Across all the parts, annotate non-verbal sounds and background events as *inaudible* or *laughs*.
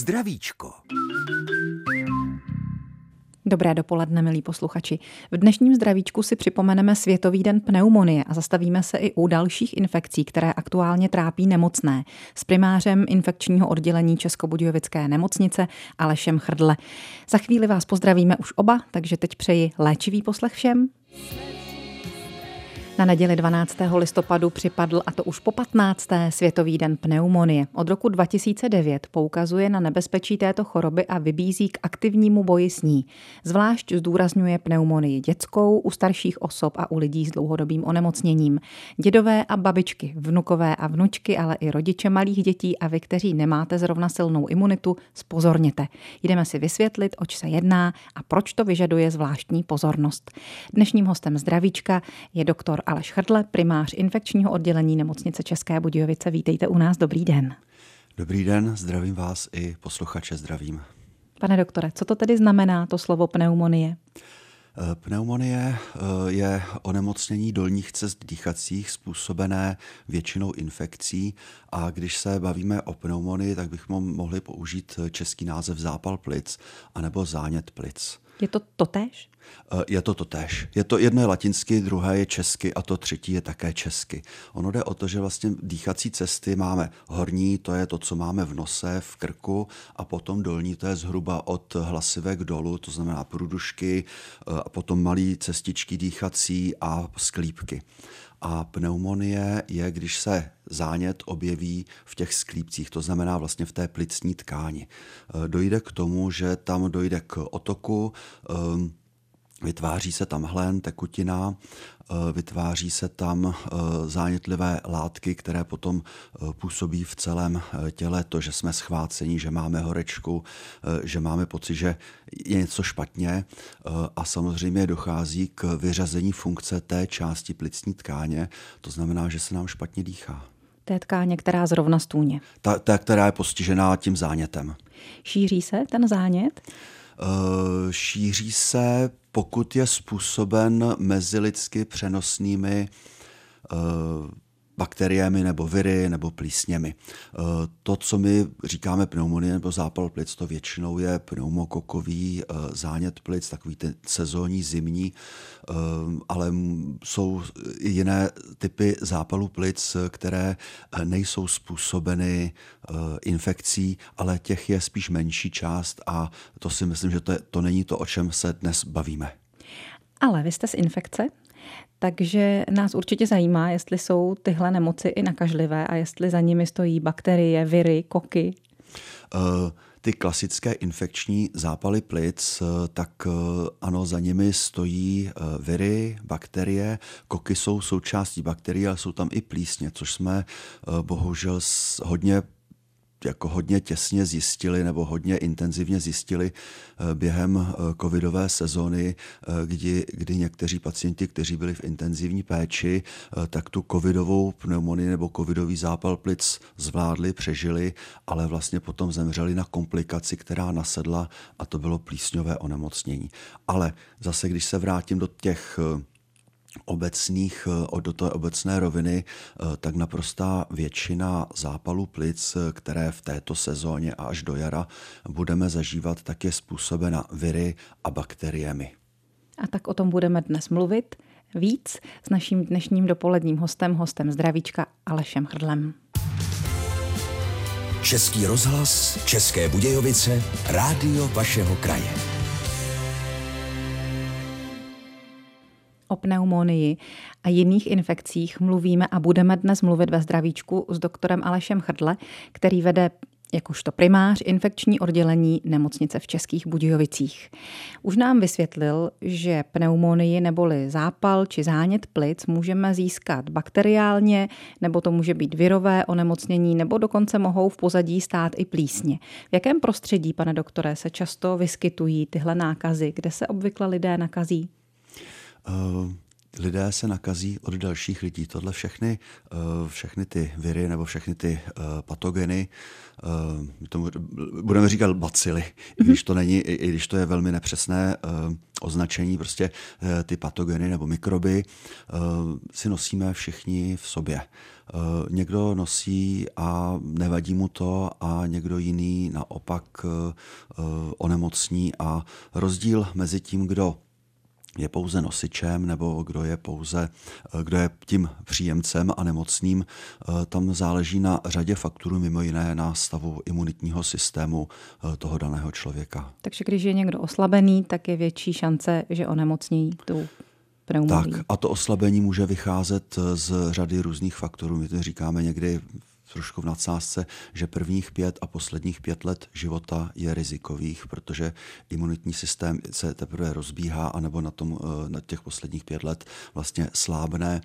Zdravíčko. Dobré dopoledne, milí posluchači. V dnešním zdravíčku si připomeneme Světový den pneumonie a zastavíme se i u dalších infekcí, které aktuálně trápí nemocné. S primářem infekčního oddělení Českobudějovické nemocnice Alešem Chrdle. Za chvíli vás pozdravíme už oba, takže teď přeji léčivý poslech všem. Na neděli 12. listopadu připadl, a to už po 15. Světový den pneumonie. Od roku 2009 poukazuje na nebezpečí této choroby a vybízí k aktivnímu boji s ní. Zvlášť zdůrazňuje pneumonii dětskou, u starších osob a u lidí s dlouhodobým onemocněním. Dědové a babičky, vnukové a vnučky, ale i rodiče malých dětí a vy, kteří nemáte zrovna silnou imunitu, spozorněte. Jdeme si vysvětlit, oč se jedná a proč to vyžaduje zvláštní pozornost. Dnešním hostem zdravíčka je doktor Aleš Chrdle, primář infekčního oddělení nemocnice České Budějovice. Vítejte u nás, dobrý den. Dobrý den, zdravím vás i posluchače zdravím. Pane doktore, co to tedy znamená to slovo pneumonie? Eh, pneumonie eh, je onemocnění dolních cest dýchacích způsobené většinou infekcí a když se bavíme o pneumonii, tak bychom mohli použít český název zápal plic anebo zánět plic. Je to totéž? Eh, je to totéž. Je to jedno je latinsky, druhé je česky a to třetí je také česky. Ono jde o to, že vlastně dýchací cesty máme horní, to je to, co máme v nose, v krku a potom dolní, to je zhruba od hlasivek dolů, to znamená průdušky eh, a potom malé cestičky dýchací a sklípky. A pneumonie je, když se zánět objeví v těch sklípcích, to znamená vlastně v té plicní tkáni. E, dojde k tomu, že tam dojde k otoku, Vytváří se tam hlen, tekutina, e, vytváří se tam e, zánětlivé látky, které potom působí v celém těle. To, že jsme schváceni, že máme horečku, že máme pocit, že je něco špatně a samozřejmě dochází k vyřazení funkce té části plicní tkáně. To znamená, že se nám špatně dýchá té tkáně, která zrovna stůně. Ta, ta která je postižená tím zánětem. Šíří se ten zánět? Uh, šíří se, pokud je způsoben mezilidsky přenosnými uh, bakteriemi nebo viry nebo plísněmi. Eh, to, co my říkáme pneumonie nebo zápal plic, to většinou je pneumokokový eh, zánět plic, takový ten sezónní, zimní, eh, ale jsou jiné typy zápalu plic, které nejsou způsobeny infekcí, ale těch je spíš menší část a to si myslím, že to, je, to není to, o čem se dnes bavíme. Ale vy jste z infekce? Takže nás určitě zajímá, jestli jsou tyhle nemoci i nakažlivé a jestli za nimi stojí bakterie, viry, koky. Uh, ty klasické infekční zápaly plic, eh, tak eh, ano, za nimi stojí viry, bakterie. Koky jsou součástí bakterií, ale jsou tam i plísně, což jsme bohužel hodně jako hodně těsně zjistili nebo hodně intenzivně zjistili eh, během eh, covidové sezony, eh, kdy, kdy někteří pacienti, kteří byli v intenzivní péči, tak tu covidovou pneumonii nebo covidový zápal plic zvládli, přežili, ale vlastně potom zemřeli na komplikaci, která nasedla a to bylo plísňové onemocnění. Ale zase, když se vrátím do těch obecných, eh, do té obecné roviny, eh, tak naprostá většina zápalů plic, eh, které v této sezóně a až do jara budeme zažívat, tak je způsobena viry a bakteriemi. A tak o tom budeme dnes mluvit víc s naším dnešním dopoledním hostem, hostem zdravíčka Alešem Hrdlem. Český rozhlas, České Budějovice, rádio vašeho kraje. O pneumonii a jiných infekcích mluvíme a budeme dnes mluvit ve zdravíčku s doktorem Alešem Chrdle, který vede jakožto primář infekční oddělení nemocnice v Českých Budějovicích. Už nám vysvětlil, že pneumonii neboli zápal či zánět plic můžeme získat bakteriálně, nebo to může být virové onemocnění, nebo dokonce mohou v pozadí stát i plísně. V jakém prostředí, pane doktore, se často vyskytují tyhle nákazy, kde se obvykle lidé nakazí? Uh, lidé se nakazí od dalších lidí. Tohle všechny, všechny ty viry nebo všechny ty patogeny, tomu budeme říkat bacily, i když to není, i když to je velmi nepřesné označení, prostě ty patogeny nebo mikroby si nosíme všichni v sobě. Eh, někdo nosí a nevadí mu to a někdo jiný naopak eh, onemocní a rozdíl mezi tím, kdo je pouze nosičem nebo kdo je pouze, eh, kdo je tím příjemcem a nemocným, tam záleží na řadě faktorů, mimo jiné na stavu imunitního systému toho daného člověka. Takže když je někdo oslabený, tak je větší šance, že onemocní tu. Tak a to oslabení může vycházet z řady různých faktorů. My to říkáme někdy trošku v nadsázce, že prvních pět a posledních pět let života je rizikových, protože imunitní systém se teprve rozbíhá, anebo na, tom, eh, na těch posledních pět let vlastně slábne.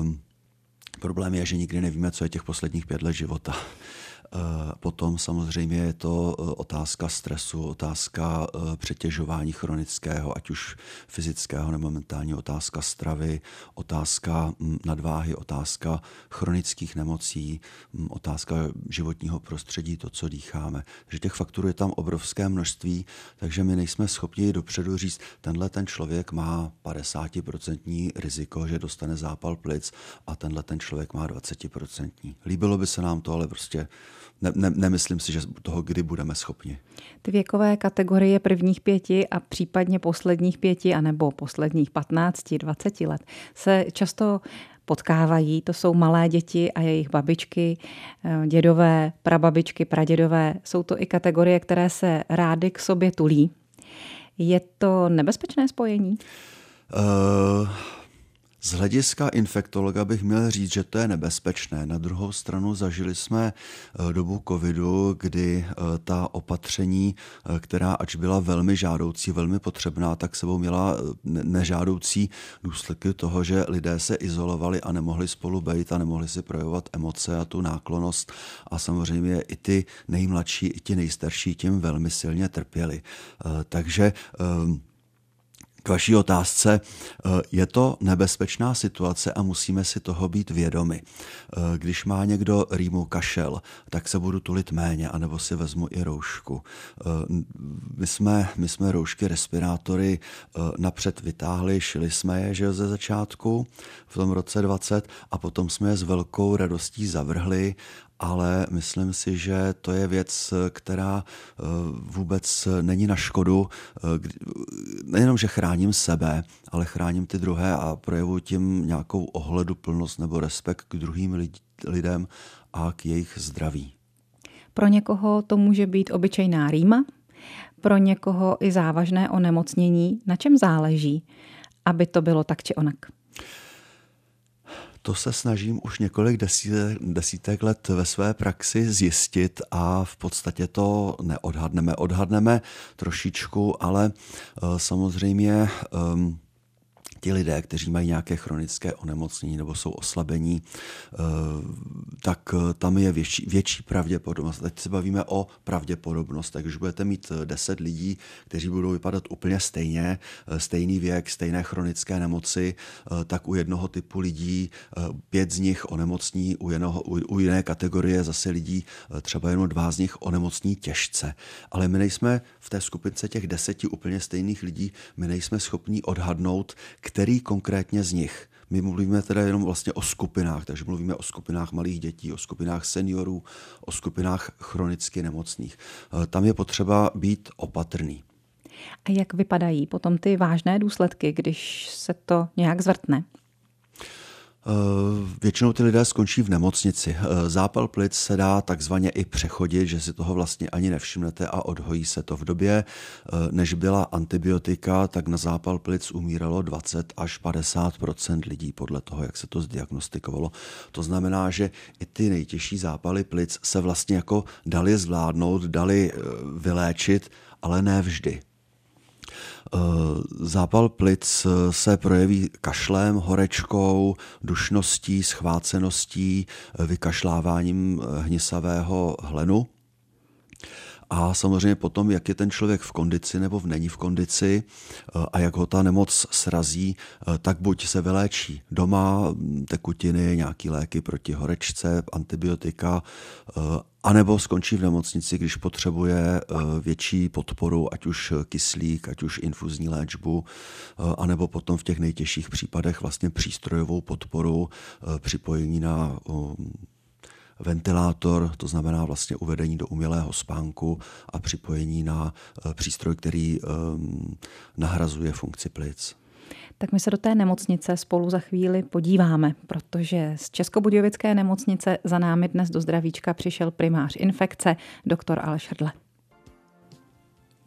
Um, problém je, že nikdy nevíme, co je těch posledních pět let života. Eh, potom samozřejmě je to eh, otázka stresu, otázka eh, přetěžování chronického, ať už fyzického nebo mentálního, otázka stravy, otázka hm, nadváhy, otázka chronických nemocí, hm, otázka životního prostředí, to, co dýcháme. Takže těch faktorů je tam obrovské množství, takže my nejsme schopni dopředu říct, tenhle ten člověk má 50% riziko, že dostane zápal plic a tenhle ten člověk má 20%. Líbilo by se nám to, ale prostě ne, ne, nemyslím si, že toho kdy budeme schopni. Ty věkové kategorie prvních pěti a případně posledních pěti anebo posledních 15, 20 let se často potkávají. To jsou malé děti a jejich babičky, eh, dědové, prababičky, pradědové. Jsou to i kategorie, které se rády k sobě tulí. Je to nebezpečné spojení? Uh... Z hlediska infektologa bych měl říct, že to je nebezpečné. Na druhou stranu zažili jsme eh, dobu covidu, kdy eh, ta opatření, eh, která ač byla velmi žádoucí, velmi potřebná, tak sebou měla nežádoucí důsledky toho, že lidé se izolovali a nemohli spolu být a nemohli si projevovat emoce a tu náklonost. A samozřejmě i ty nejmladší, i ti nejstarší tím velmi silně trpěli. Takže k vaší otázce, eh, je to nebezpečná situace a musíme si toho být vědomi. Eh, když má někdo rýmu kašel, tak se budu tulit méně, anebo si vezmu i roušku. Eh, my jsme, my jsme roušky, respirátory napřed vytáhli, šili jsme je že ze začátku v tom roce 20 a potom jsme je s velkou radostí zavrhli ale myslím si, že to je věc, která eh, vůbec není na škodu. Eh, nejenom, že chráním sebe, ale chráním ty druhé a projevuji tím nějakou ohledu plnost nebo respekt k druhým lidem a k jejich zdraví. Pro někoho to může být obyčejná rýma, pro někoho i závažné onemocnění. Na čem záleží, aby to bylo tak či onak? To se snažím už několik desítek, desítek let ve své praxi zjistit a v podstatě to neodhadneme. Odhadneme trošičku, ale uh, samozřejmě um, ti lidé, kteří mají nějaké chronické onemocnění nebo jsou oslabení, eh, tak eh, tam je větší, větší pravděpodobnost. Teď se bavíme o pravděpodobnost, takže budete mít 10 eh, lidí, kteří budou vypadat úplně stejně, stejný věk, stejné chronické nemoci, tak u jednoho typu lidí pět z nich onemocní, u, jednoho, u, u jiné kategorie zase lidí třeba jenom dva z nich onemocní těžce. Ale my nejsme v té skupince těch deseti úplně stejných lidí, my nejsme schopni odhadnout, který konkrétně z nich. My mluvíme teda jenom vlastně o skupinách, takže mluvíme o skupinách malých dětí, o skupinách seniorů, o skupinách chronicky nemocných. Eh, tam je potřeba být opatrný. A jak vypadají potom ty vážné důsledky, když se to nějak zvrtne? Eh, většinou ty lidé skončí v nemocnici. Eh, zápal plic se dá takzvaně i přechodit, že si toho vlastně ani nevšimnete a odhojí se to v době. Eh, než byla antibiotika, tak na zápal plic umíralo 20 až 50% lidí podle toho, jak se to zdiagnostikovalo. To znamená, že i ty nejtěžší zápaly plic se vlastně jako dali zvládnout, dali vyléčit, ale ne vždy. Eh, zápal plic eh, se projeví kašlem, horečkou, dušností, schváceností, eh, vykašláváním hnisavého hlenu. A samozřejmě potom, jak je ten člověk v kondici nebo v není v kondici a jak ho ta nemoc srazí, tak buď se vyléčí doma, tekutiny, nějaký léky proti horečce, antibiotika, anebo skončí v nemocnici, když potřebuje větší podporu, ať už kyslík, ať už infuzní léčbu, anebo potom v těch nejtěžších případech vlastně přístrojovou podporu, připojení na ventilátor, to znamená vlastně uvedení do umělého spánku a připojení na eh, přístroj, který ehm, nahrazuje funkci plic. Tak my se do té nemocnice spolu za chvíli podíváme, protože z Českobudějovické nemocnice za námi dnes do zdravíčka přišel primář infekce, doktor Aleš Hrdle.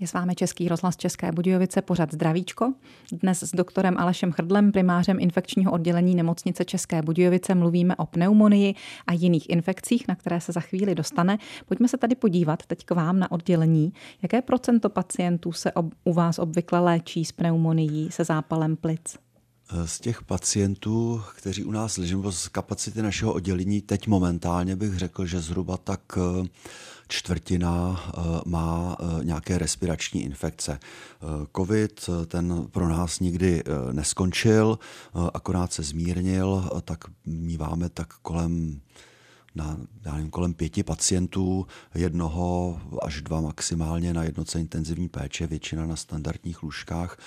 Je s vámi Český rozhlas České Budějovice, pořad Zdravíčko. Dnes s doktorem Alešem Chrdlem, primářem infekčního oddělení nemocnice České Budějovice, mluvíme o pneumonii a jiných infekcích, na které se za chvíli dostane. Pojďme se tady podívat teď k vám na oddělení. Jaké procento pacientů se ob, u vás obvykle léčí s pneumonií, se zápalem plic? Z těch pacientů, kteří u nás leží, nebo z kapacity našeho oddělení, teď momentálně bych řekl, že zhruba tak eh, čtvrtina eh, má eh, nějaké respirační infekce. Covid ten pro nás nikdy neskončil, akorát se zmírnil, tak míváme tak kolem na já nevím, kolem pěti pacientů, jednoho až dva maximálně na jednoce intenzivní péče, většina na standardních lůžkách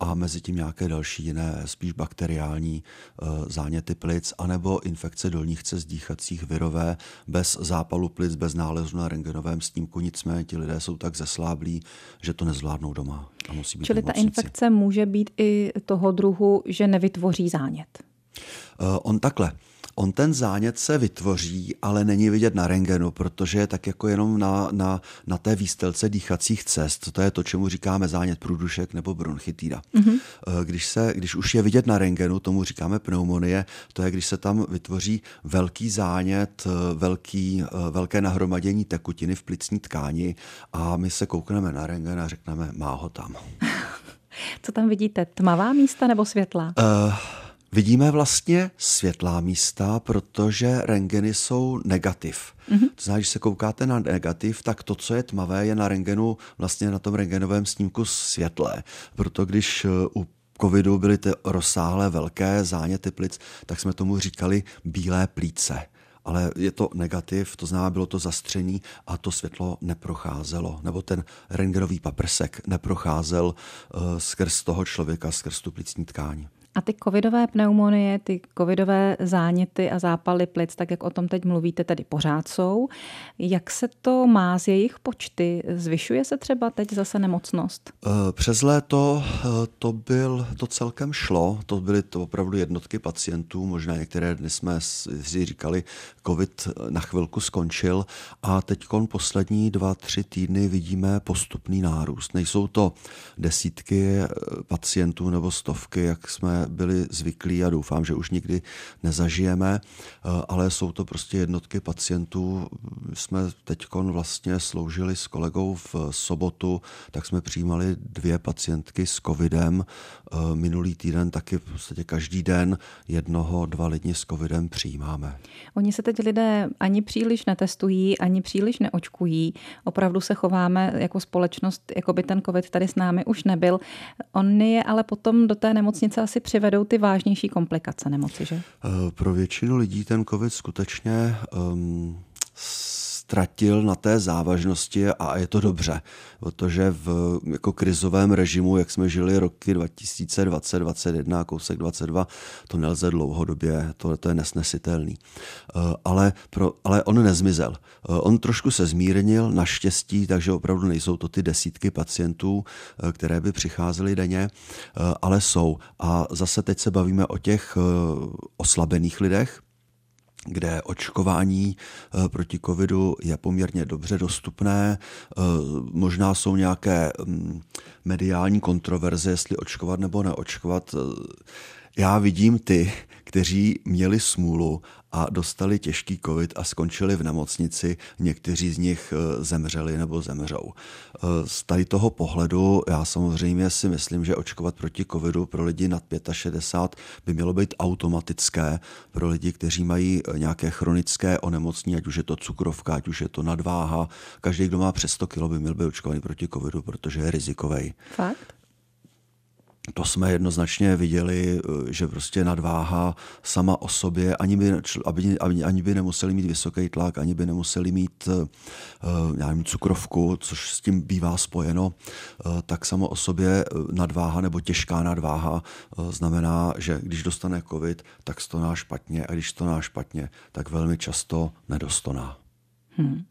a mezi tím nějaké další jiné, spíš bakteriální e, záněty plic, anebo infekce dolních cest dýchacích virové bez zápalu plic, bez nálezu na rengenovém snímku. Nicméně ti lidé jsou tak zesláblí, že to nezvládnou doma a musí být Čili ta infekce může být i toho druhu, že nevytvoří zánět? E, on takhle. On ten zánět se vytvoří, ale není vidět na rengenu, protože je tak jako jenom na, na, na té výstelce dýchacích cest. To je to, čemu říkáme zánět průdušek nebo bronchitída. Mm-hmm. Když, se, když už je vidět na rengenu, tomu říkáme pneumonie, to je, když se tam vytvoří velký zánět, eh, velký, eh, velké nahromadění tekutiny v plicní tkáni a my se koukneme na rengen a řekneme, má ho tam. *laughs* Co tam vidíte? Tmavá místa nebo světlá? Uh, Vidíme vlastně světlá místa, protože rengeny jsou negativ. Mm-hmm. To znamená, když se koukáte na negativ, tak to, co je tmavé, je na rengenu, vlastně na tom rengenovém snímku světlé. Proto když eh, u covidu byly ty rozsáhlé velké záněty plic, tak jsme tomu říkali bílé plíce ale je to negativ, to znamená, bylo to zastření a to světlo neprocházelo, nebo ten rengenový paprsek neprocházel uh, skrz toho člověka, skrz tu plicní tkáň. A ty covidové pneumonie, ty covidové záněty a zápaly plic, tak jak o tom teď mluvíte, tedy pořád jsou. Jak se to má z jejich počty? Zvyšuje se třeba teď zase nemocnost? Eh, přes léto eh, to byl, to celkem šlo, to byly to opravdu jednotky pacientů, možná některé dny jsme si říkali, covid na chvilku skončil a teď poslední dva, tři týdny vidíme postupný nárůst. Nejsou to desítky eh, pacientů nebo stovky, jak jsme byli zvyklí a doufám, že už nikdy nezažijeme, eh, ale jsou to prostě jednotky pacientů. Jsme teď vlastně sloužili s kolegou v sobotu, tak jsme přijímali dvě pacientky s covidem. Eh, minulý týden taky v podstatě každý den jednoho, dva lidi s covidem přijímáme. Oni se teď lidé ani příliš netestují, ani příliš neočkují. Opravdu se chováme jako společnost, jako by ten covid tady s námi už nebyl. On je ale potom do té nemocnice asi při přivedou ty vážnější komplikace nemoci, že? Eh, pro většinu lidí ten COVID skutečně um, ztratil na té závažnosti a je to dobře, protože v jako krizovém režimu, jak jsme žili roky 2020, 2021 kousek 22, to nelze dlouhodobě, to, to je nesnesitelný. Eh, ale, pro, ale on nezmizel. Eh, on trošku se zmírnil, naštěstí, takže opravdu nejsou to ty desítky pacientů, eh, které by přicházely denně, ale jsou. A zase teď se bavíme o těch oslabených lidech, kde očkování eh, proti covidu je poměrně dobře dostupné. Eh, možná jsou nějaké mm, mediální kontroverze, jestli očkovat nebo neočkovat. Eh, já vidím ty, kteří měli smůlu a dostali těžký covid a skončili v nemocnici. Někteří z nich eh, zemřeli nebo zemřou. Eh, z tady toho pohledu já samozřejmě si myslím, že očkovat proti covidu pro lidi nad 65 by mělo být automatické pro lidi, kteří mají eh, nějaké chronické onemocnění, ať už je to cukrovka, ať už je to nadváha. Každý, kdo má přes 100 kg, by měl být očkovaný proti covidu, protože je rizikový. Fakt? To jsme jednoznačně viděli, eh, že prostě nadváha sama o sobě, ani by, ani, ani by nemuseli mít vysoký tlak, ani by nemuseli mít uh, já nevím, cukrovku, což s tím bývá spojeno, tak samo o sobě nadváha nebo těžká nadváha znamená, že když dostane covid, tak stoná špatně a když stoná špatně, tak velmi často nedostoná. Hmm.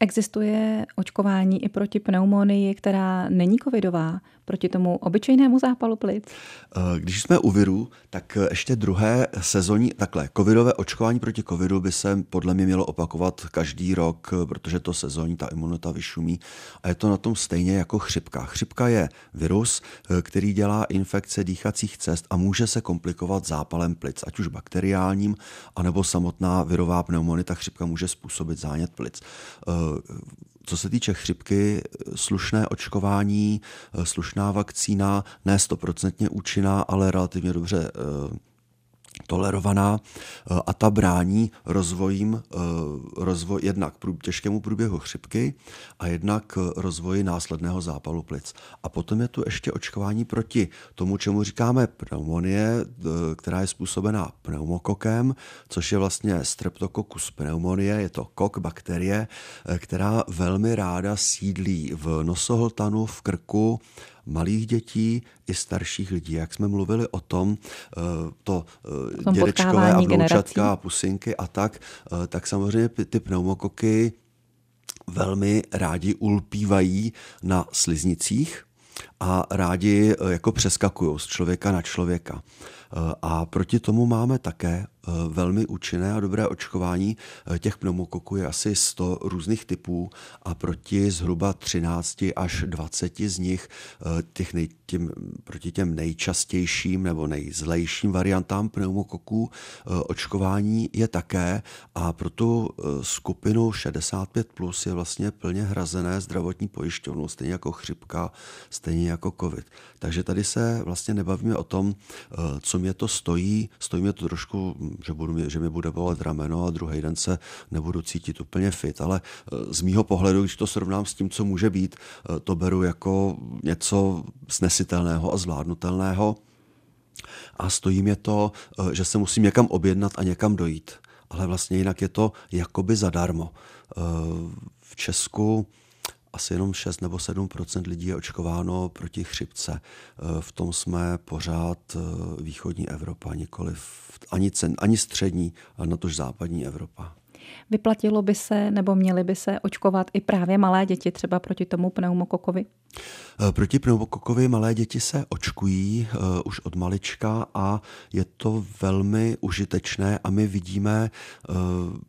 Existuje očkování i proti pneumonii, která není covidová, proti tomu obyčejnému zápalu plic? Eh, když jsme u viru, tak ještě druhé sezónní, takhle, covidové očkování proti covidu by se podle mě mělo opakovat každý rok, protože to sezónní, ta imunita vyšumí a je to na tom stejně jako chřipka. Chřipka je virus, eh, který dělá infekce dýchacích cest a může se komplikovat zápalem plic, ať už bakteriálním, anebo samotná virová pneumonita chřipka může způsobit zánět plic eh, co se týče chřipky, slušné očkování, slušná vakcína, ne stoprocentně účinná, ale relativně dobře eh, tolerovaná eh, a ta brání rozvojím, eh, rozvoj, jednak těžkému průběhu chřipky a jednak rozvoji následného zápalu plic. A potom je tu ještě očkování proti tomu, čemu říkáme pneumonie, eh, která je způsobená pneumokokem, což je vlastně streptococcus pneumonie, je to kok bakterie, která velmi ráda sídlí v nosohltanu, v krku, malých dětí i starších lidí. Jak jsme mluvili o tom, eh, to eh, tom dědečkové a vnoučatka a pusinky a tak, eh, tak samozřejmě ty pneumokoky velmi rádi ulpívají na sliznicích a rádi jako přeskakují z člověka na člověka. A proti tomu máme také Eh, velmi účinné a dobré očkování. Eh, těch pneumokoků je asi 100 různých typů a proti zhruba 13 až 20 z nich, eh, těch nej, tím, proti těm nejčastějším nebo nejzlejším variantám pneumokoků očkování je také a pro tu skupinu 65 plus je vlastně plně hrazené zdravotní pojišťovnou, stejně jako chřipka, stejně jako covid. Takže tady se vlastně nebavíme o tom, co mě to stojí, stojí mě to trošku že, budu, že mi bude bolet rameno a druhý den se nebudu cítit úplně fit. Ale eh, z mýho pohledu, když to srovnám s tím, co může být, eh, to beru jako něco snesitelného a zvládnutelného. A stojí mě to, eh, že se musím někam objednat a někam dojít. Ale vlastně jinak je to jakoby zadarmo. V Česku asi jenom 6 nebo 7 lidí je očkováno proti chřipce. Eh, v tom jsme pořád eh, východní Evropa, nikoli ani, cen, ani střední, a na tož západní Evropa. Vyplatilo by se nebo měly by se očkovat i právě malé děti třeba proti tomu pneumokokovi? Eh, proti pneumokokovi malé děti se očkují uh, už od malička a je to velmi užitečné a my vidíme uh,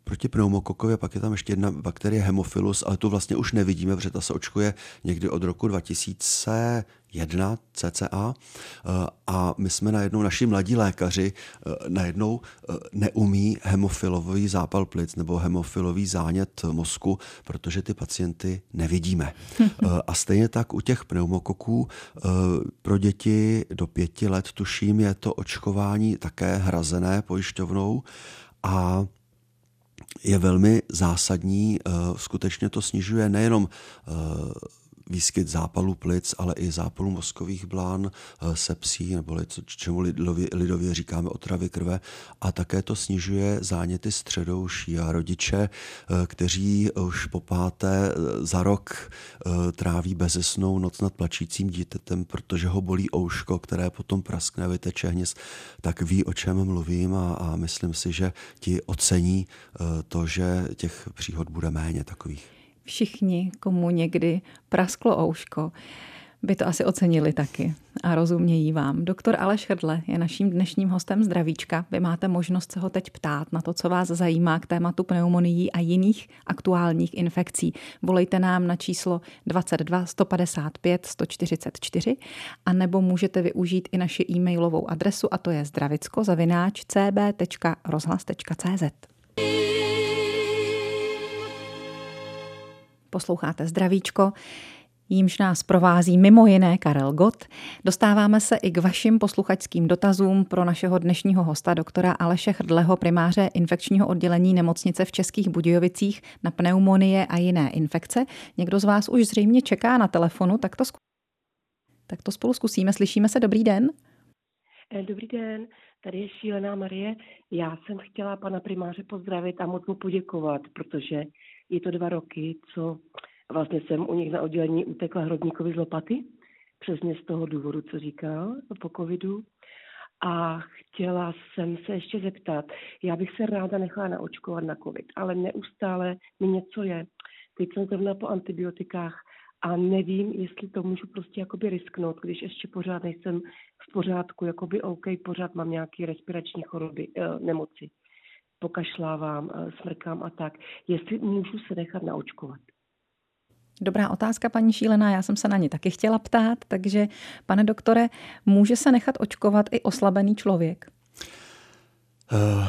proti pneumokokovi, pak je tam ještě jedna bakterie Hemophilus, ale tu vlastně už nevidíme, protože ta se očkuje někdy od roku 2000 jedna cca eh, a my jsme najednou, naši mladí lékaři eh, najednou eh, neumí hemofilový zápal plic nebo hemofilový zánět mozku, protože ty pacienty nevidíme. *laughs* A stejně tak u těch pneumokoků pro děti do pěti let, tuším, je to očkování také hrazené pojišťovnou a je velmi zásadní. Skutečně to snižuje nejenom výskyt zápalu plic, ale i zápalu mozkových blán, eh, sepsí, nebo čemu lidově, lidově říkáme otravy krve. A také to snižuje záněty středouší a rodiče, eh, kteří už po páté eh, za rok tráví bezesnou noc nad plačícím dítětem, protože ho bolí ouško, které potom praskne, vyteče hněz, tak ví, o čem mluvím a, a myslím si, že ti ocení to, že těch příhod bude méně takových všichni, komu někdy prasklo ouško. by to asi ocenili taky a rozumějí vám. Doktor Aleš Hrdle je naším dnešním hostem zdravíčka. Vy máte možnost se ho teď ptát na to, co vás zajímá k tématu pneumonií a jiných aktuálních infekcí. Volejte nám na číslo 22 155 144 a nebo můžete využít i naši e-mailovou adresu a to je zdravicko Posloucháte Zdravíčko jímž nás provází mimo jiné Karel Gott. Dostáváme se i k vašim posluchačským dotazům pro našeho dnešního hosta, doktora Aleše Chrdleho, primáře infekčního oddělení nemocnice v Českých Budějovicích na pneumonie a jiné infekce. Někdo z vás už zřejmě čeká na telefonu, tak to, tak to spolu zkusíme. Slyšíme se, dobrý den. Eh, dobrý den, tady je šílená Marie. Já jsem chtěla pana primáře pozdravit a moc mu poděkovat, protože je to dva roky, co vlastně jsem u nich na oddělení utekla hrobníkovi z lopaty, přesně z toho důvodu, co říkal po covidu. A chtěla jsem se ještě zeptat, já bych se ráda nechala naočkovat na covid, ale neustále mi něco je. Teď jsem zrovna po antibiotikách a nevím, jestli to můžu prostě jakoby risknout, když ještě pořád nejsem v pořádku, jakoby OK, pořád mám nějaké respirační choroby, eh, nemoci. Pokašlávám, eh, smrkám a tak. Jestli můžu se nechat naočkovat. Dobrá otázka, paní Šílená, já jsem se na ně taky chtěla ptát, takže pane doktore, může se nechat očkovat i oslabený člověk? Uh,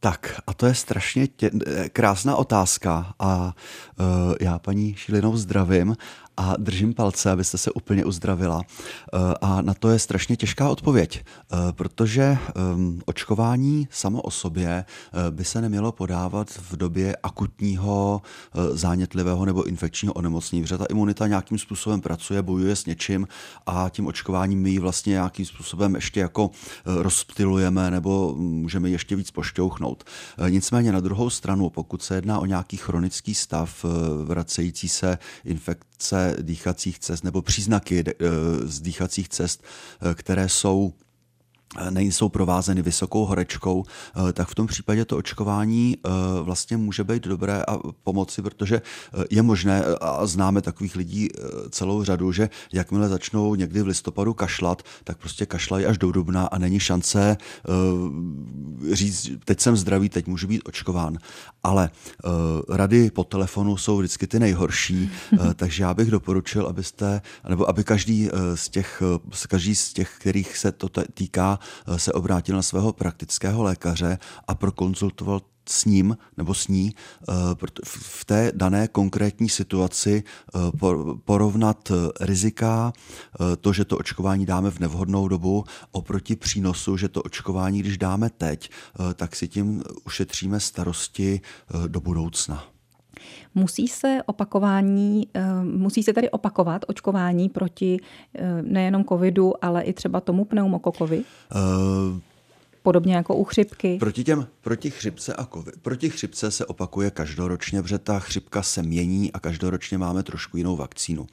tak a to je strašně tě, krásná otázka a uh, já paní Šílinou zdravím a držím palce, abyste se úplně uzdravila. Eh, a na to je strašně těžká odpověď, eh, protože ehm, očkování samo o sobě eh, by se nemělo podávat v době akutního zánětlivého nebo infekčního onemocnění, protože ta imunita nějakým způsobem pracuje, bojuje s něčím a tím očkováním my ji vlastně nějakým způsobem ještě jako rozptilujeme nebo můžeme ještě víc pošťouchnout. Nicméně na druhou stranu, pokud se jedná o nějaký chronický stav, vracející se infekce dýchacích cest nebo příznaky eh, z dýchacích cest, eh, které jsou nejsou provázeny vysokou horečkou, eh, tak v tom případě to očkování eh, vlastně může být dobré a pomoci, protože eh, je možné, a známe takových lidí celou řadu, že jakmile začnou někdy v listopadu kašlat, tak prostě kašlají až do dubna a není šance říct, teď jsem zdravý, teď můžu být očkován. Ale rady po telefonu jsou vždycky ty nejhorší, *laughs* takže já bych doporučil, abyste, nebo aby každý z těch, každý z těch, kterých se to týká, Eh, se obrátil na svého praktického lékaře a prokonzultoval s ním nebo s ní eh, v té dané konkrétní situaci eh, porovnat rizika, to, že to očkování dáme v nevhodnou dobu, oproti přínosu, že to očkování, když dáme teď, tak si tím ušetříme starosti do budoucna. Musí se opakování, eh, musí se tady opakovat očkování proti eh, nejenom covidu, ale i třeba tomu pneumokokovi? Uh... Podobně jako u chřipky. Proti těm, proti chřipce a COVID. Proti chřipce se opakuje každoročně, protože ta chřipka se mění a každoročně máme trošku jinou vakcínu.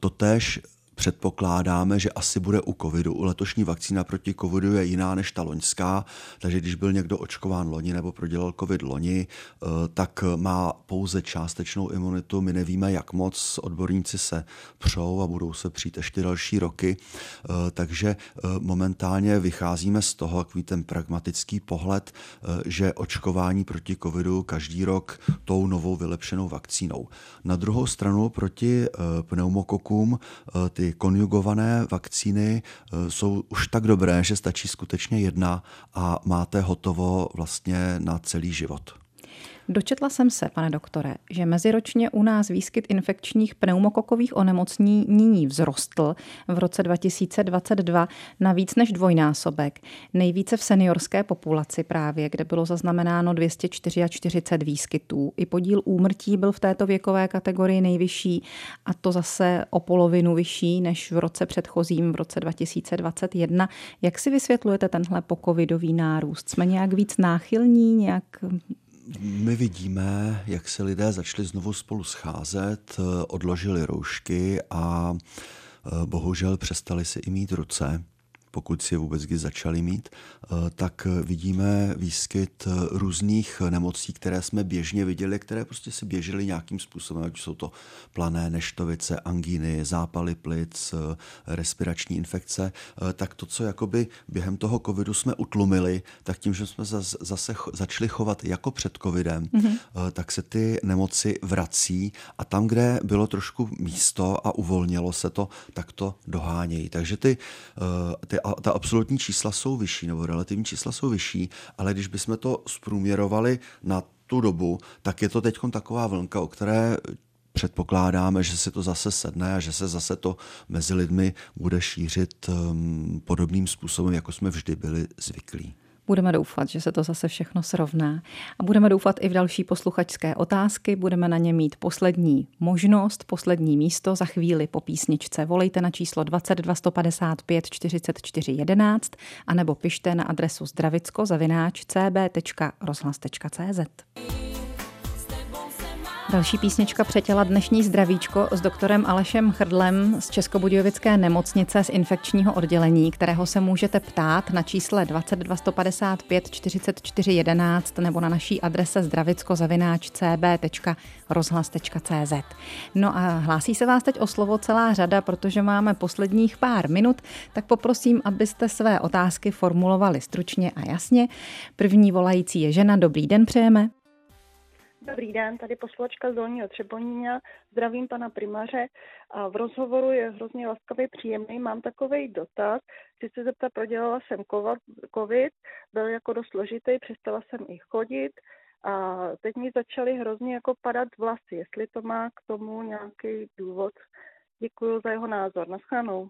Totež předpokládáme, že asi bude u covidu. U letošní vakcína proti covidu je jiná než ta loňská, takže když byl někdo očkován loni nebo prodělal covid loni, eh, tak má pouze částečnou imunitu. My nevíme, jak moc odborníci se přou a budou se přijít ještě další roky. Eh, takže eh, momentálně vycházíme z toho, takový ten pragmatický pohled, že očkování proti covidu každý rok tou novou vylepšenou vakcínou. Na druhou stranu proti pneumokokům ty konjugované vakcíny eh, jsou už tak dobré, že stačí skutečně jedna a máte hotovo vlastně na celý život. Dočetla jsem se, pane doktore, že meziročně u nás výskyt infekčních pneumokokových onemocnění vzrostl v roce 2022 na víc než dvojnásobek. Nejvíce v seniorské populaci právě, kde bylo zaznamenáno 244 výskytů. I podíl úmrtí byl v této věkové kategorii nejvyšší a to zase o polovinu vyšší než v roce předchozím, v roce 2021. Jak si vysvětlujete tenhle pokovidový nárůst? Jsme nějak víc náchylní, nějak my vidíme, jak se lidé začali znovu spolu scházet, odložili roušky a eh, bohužel přestali si i mít ruce pokud si je vůbec kdy začali mít, tak vidíme výskyt různých nemocí, které jsme běžně viděli, které prostě si běžely nějakým způsobem, ať jsou to plané neštovice, angíny, zápaly plic, respirační infekce, tak to, co jakoby během toho covidu jsme utlumili, tak tím, že jsme zase začali chovat jako před covidem, mm-hmm. tak se ty nemoci vrací a tam, kde bylo trošku místo a uvolnilo se to, tak to dohánějí. Takže ty, eh, ty, ta absolutní čísla jsou vyšší, nebo relativní čísla jsou vyšší, ale když bychom to zprůměrovali na tu dobu, tak je to teď taková vlnka, o které předpokládáme, že se to zase sedne a že se zase to mezi lidmi bude šířit um, podobným způsobem, jako jsme vždy byli zvyklí. Budeme doufat, že se to zase všechno srovná. A budeme doufat i v další posluchačské otázky. Budeme na ně mít poslední možnost, poslední místo za chvíli po písničce. Volejte na číslo 22 155 44 11 anebo pište na adresu zdravicko zavináč cb.rozhlas.cz. Další písnička přetěla dnešní zdravíčko s doktorem Alešem Chrdlem z Českobudějovické nemocnice z infekčního oddělení, kterého se můžete ptát na čísle 22 155 44 11 nebo na naší adrese zdravicko-cb.rozhlas.cz. No a hlásí se vás teď o slovo celá řada, protože máme posledních pár minut, tak poprosím, abyste své otázky formulovali stručně a jasně. První volající je žena. Dobrý den přejeme. Dobrý den, tady posluchačka z Dolního Třebonína. Zdravím pana primáře. A v rozhovoru je hrozně laskavý, příjemný. Mám takový dotaz. Chci se zeptat, prodělala jsem COVID, byl jako dost složitý, přestala jsem i chodit a teď mi začaly hrozně jako padat vlasy. Jestli to má k tomu nějaký důvod, děkuji za jeho názor. Naschledanou.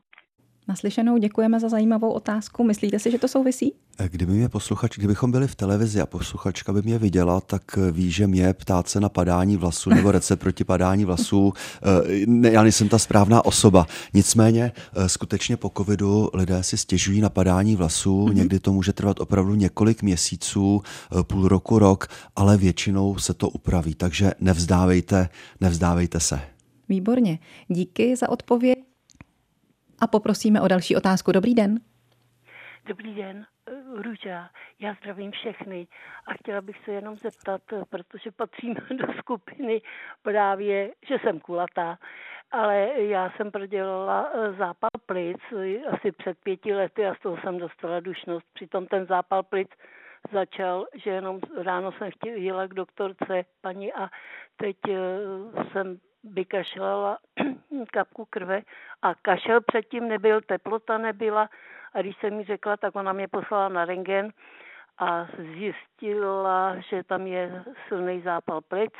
Naslyšenou děkujeme za zajímavou otázku. Myslíte si, že to souvisí? Kdyby mě posluchač, kdybychom byli v televizi a posluchačka by mě viděla, tak ví, že mě ptát se na padání vlasů nebo *laughs* recept proti padání vlasů, eh, ne, já nejsem ta správná osoba. Nicméně skutečně po covidu lidé si stěžují na padání vlasů, mm-hmm. někdy to může trvat opravdu několik měsíců, půl roku, rok, ale většinou se to upraví, takže nevzdávejte, nevzdávejte se. Výborně. Díky za odpověď a poprosíme o další otázku. Dobrý den. Dobrý den, Růža. Já zdravím všechny a chtěla bych se jenom zeptat, protože patřím *laughs* do skupiny právě, že jsem kulatá, ale já jsem prodělala eh, zápal plic asi před pěti lety a z toho jsem dostala dušnost. Přitom ten zápal plic začal, že jenom ráno jsem chtěla k doktorce paní a teď eh, jsem vykašlala *clears throat* kapku krve a kašel předtím nebyl, teplota nebyla. A když jsem mi řekla, tak ona mě poslala na rengen a zjistila, že tam je silný zápal plic.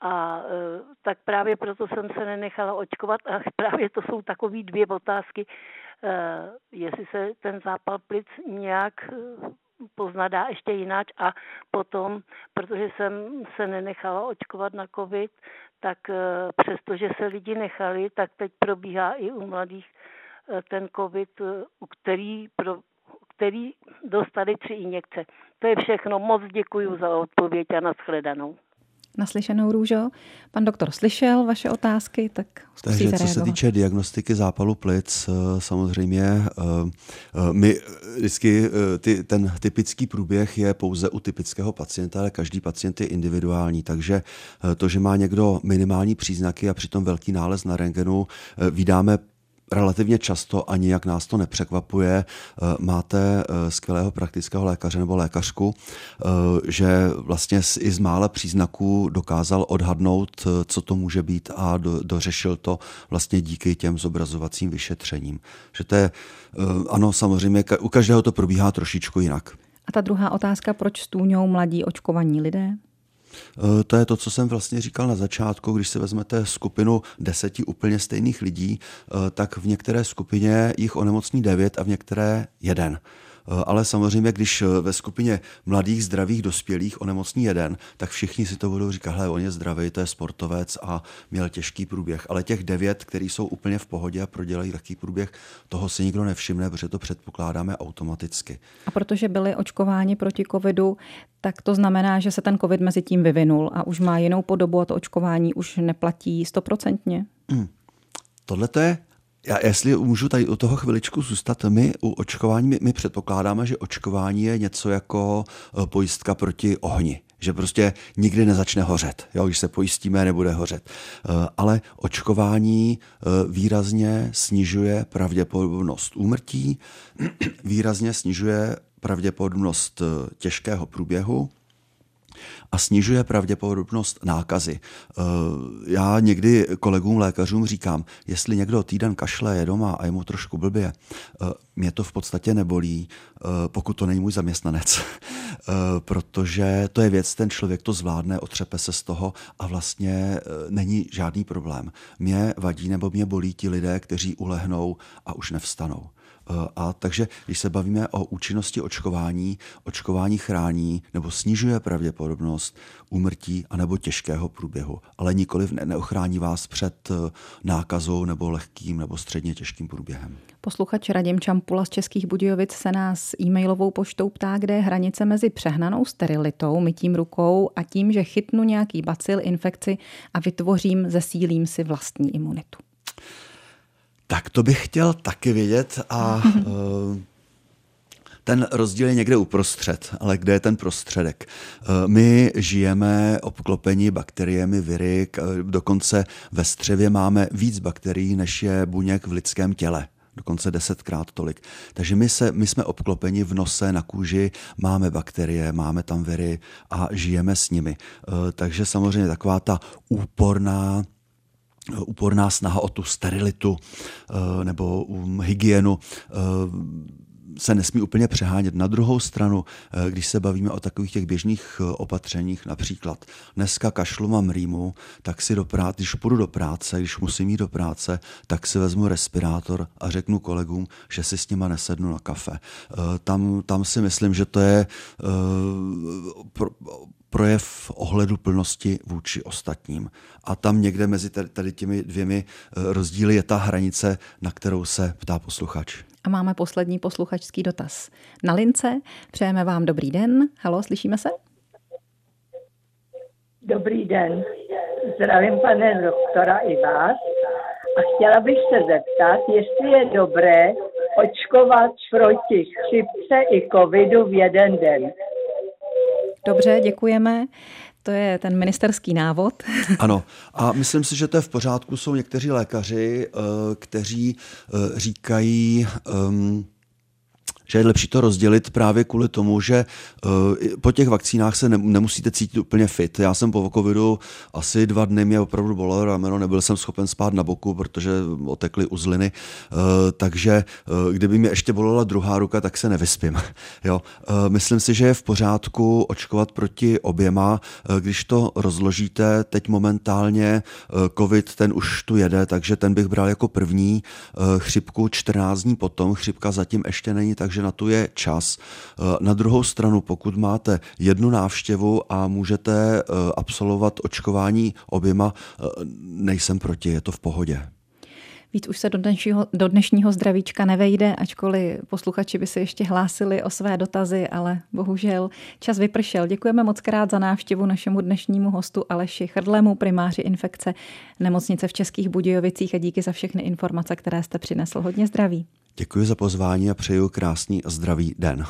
A e, tak právě proto jsem se nenechala očkovat. A *laughs* právě to jsou takové dvě otázky, e, jestli se ten zápal plic nějak e, poznadá ještě jinak. A potom, protože jsem se nenechala očkovat na covid, tak eh, přestože se lidi nechali, tak teď probíhá i u mladých eh, ten covid, eh, u který, pro, který dostali tři injekce. To je všechno. Moc děkuji za odpověď a nashledanou naslyšenou růžo. Pan doktor slyšel vaše otázky, tak Takže co se týče diagnostiky zápalu plic, eh, samozřejmě eh, eh, my vždycky ty, ten typický průběh je pouze u typického pacienta, ale každý pacient je individuální, takže to, že má někdo minimální příznaky a přitom velký nález na rengenu, vydáme relativně často a nijak nás to nepřekvapuje. Eh, máte eh, skvělého praktického lékaře nebo lékařku, eh, že vlastně i z mála příznaků dokázal odhadnout, co to může být a do, dořešil to vlastně díky těm zobrazovacím vyšetřením. Že to je, ano, samozřejmě, u každého to probíhá trošičku jinak. A ta druhá otázka, proč stůňou mladí očkovaní lidé? Eh, to je to, co jsem vlastně říkal na začátku, když si vezmete skupinu deseti úplně stejných lidí, eh, tak v některé skupině jich onemocní devět a v některé jeden. Eh, ale samozřejmě, když eh, ve skupině mladých, zdravých, dospělých onemocní jeden, tak všichni si to budou říkat, hele, on je zdravý, to je sportovec a měl těžký průběh. Ale těch devět, který jsou úplně v pohodě a prodělají taký průběh, toho si nikdo nevšimne, protože to předpokládáme automaticky. A protože byli očkováni proti covidu, tak to znamená, že se ten covid mezi tím vyvinul a už má jinou podobu a to očkování už neplatí stoprocentně? Hmm. Tohle je Já, jestli můžu tady u toho chviličku zůstat, my u očkování, my, my předpokládáme, že očkování je něco jako eh, pojistka proti ohni že prostě nikdy nezačne hořet. Jo, když se pojistíme, nebude hořet. Eh, ale očkování eh, výrazně snižuje pravděpodobnost úmrtí, *clears throat* výrazně snižuje pravděpodobnost těžkého průběhu a snižuje pravděpodobnost nákazy. Eh, já někdy kolegům lékařům říkám, jestli někdo týden kašle, je doma a je mu trošku blbě, eh, mě to v podstatě nebolí, eh, pokud to není můj zaměstnanec, *laughs* protože to je věc, ten člověk to zvládne, otřepe se z toho a vlastně není žádný problém. Mě vadí nebo mě bolí ti lidé, kteří ulehnou a už nevstanou. A takže, když se bavíme o účinnosti očkování, očkování chrání nebo snižuje pravděpodobnost úmrtí anebo těžkého průběhu, ale nikoliv ne- neochrání vás před eh, nákazou nebo lehkým nebo středně těžkým průběhem. Posluchač Radim Čampula z Českých Budějovic se nás e-mailovou poštou ptá, kde je hranice mezi přehnanou sterilitou, mytím rukou a tím, že chytnu nějaký bacil, infekci a vytvořím, zesílím si vlastní imunitu. Tak to bych chtěl taky vědět a eh, ten rozdíl je někde uprostřed, ale kde je ten prostředek? Eh, my žijeme obklopeni bakteriemi, viry, dokonce ve střevě máme víc bakterií, než je buněk v lidském těle dokonce desetkrát tolik. Takže my, se, my jsme obklopeni v nose, na kůži, máme bakterie, máme tam viry a žijeme s nimi. Eh, takže samozřejmě taková ta úporná úporná snaha o tu sterilitu eh, nebo hygienu eh, se nesmí úplně přehánět. Na druhou stranu, eh, když se bavíme o takových těch běžných opatřeních, například dneska kašlu mám rýmu, tak si do práce, když půjdu do práce, když musím jít do práce, tak si vezmu respirátor a řeknu kolegům, že si s nima nesednu na kafe. Tam, tam si myslím, že to je projev ohledu plnosti vůči ostatním. A tam někde mezi tady těmi dvěmi eh, rozdíly je ta hranice, na kterou se ptá posluchač. A máme poslední posluchačský dotaz. Na lince přejeme vám dobrý den. Halo, slyšíme se? Dobrý den. Zdravím pane doktora i vás. A chtěla bych se zeptat, jestli je dobré očkovat proti chřipce i covidu v jeden den. Dobře, děkujeme. To je ten ministerský návod. *laughs* Ano, a myslím si, že to je v pořádku. Jsou někteří lékaři, eh, kteří eh, říkají, um, že je lepší to rozdělit právě kvůli tomu, že uh, po těch vakcínách se ne, nemusíte cítit úplně fit. Já jsem po covidu asi dva dny mě opravdu bolelo rameno, nebyl jsem schopen spát na boku, protože otekly uzliny, uh, takže uh, kdyby mě ještě bolela druhá ruka, tak se nevyspím. *laughs* jo. Uh, myslím si, že je v pořádku očkovat proti oběma, uh, když to rozložíte, teď momentálně uh, covid, ten už tu jede, takže ten bych bral jako první, uh, chřipku 14 dní potom, chřipka zatím ještě není, takže že na to je čas. Eh, na druhou stranu, pokud máte jednu návštěvu a můžete eh, absolvovat očkování oběma, eh, nejsem proti, je to v pohodě. Víc už se do dnešního, do dnešního zdravíčka nevejde, ačkoliv posluchači by se ještě hlásili o své dotazy, ale bohužel čas vypršel. Děkujeme moc krát za návštěvu našemu dnešnímu hostu Aleši Chrdlému, primáři infekce nemocnice v Českých Budějovicích a díky za všechny informace, které jste přinesl. Hodně zdraví. Děkuji za pozvání a přeju krásný a zdravý den.